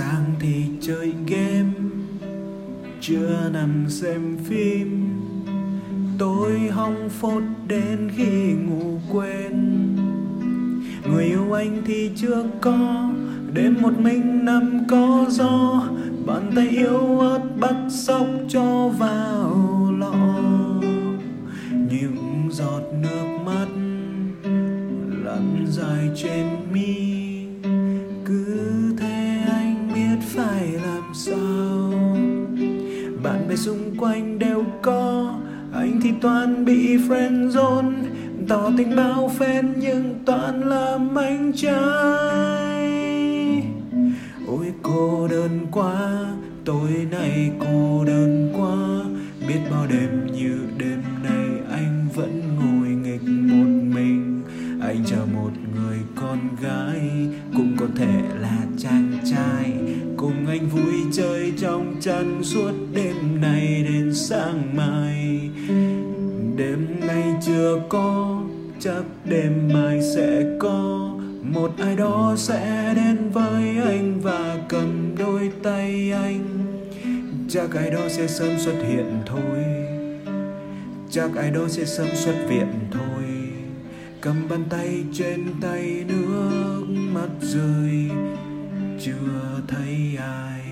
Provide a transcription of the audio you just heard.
sáng thì chơi game. Trưa nằm xem phim. Tối hong phốt đến khi ngủ quên. Người yêu anh thì chưa có. Đêm một mình nằm có gió. Bàn tay yêu ớt bắt sóc cho vào lọ. Những giọt nước mắt lăn dài trên mi. Sao? Bạn bè xung quanh đều có, anh thì toàn bị friend zone. Tỏ tình bao phen nhưng toàn là anh trai ôi, cô đơn quá, tối nay cô đơn quá. Biết bao đêm như đêm nay anh vẫn ngồi nghịch một mình. Anh chờ một người con gái, cũng có thể là chàng chơi trong chăn suốt đêm nay đến sáng mai. Đêm nay chưa có, chắc đêm mai sẽ có. Một ai đó sẽ đến với anh và cầm đôi tay anh. Chắc ai đó sẽ sớm xuất hiện thôi. Chắc ai đó sẽ sớm xuất viện thôi. Cầm bàn tay trên tay nước mắt rơi. Chưa thấy ai.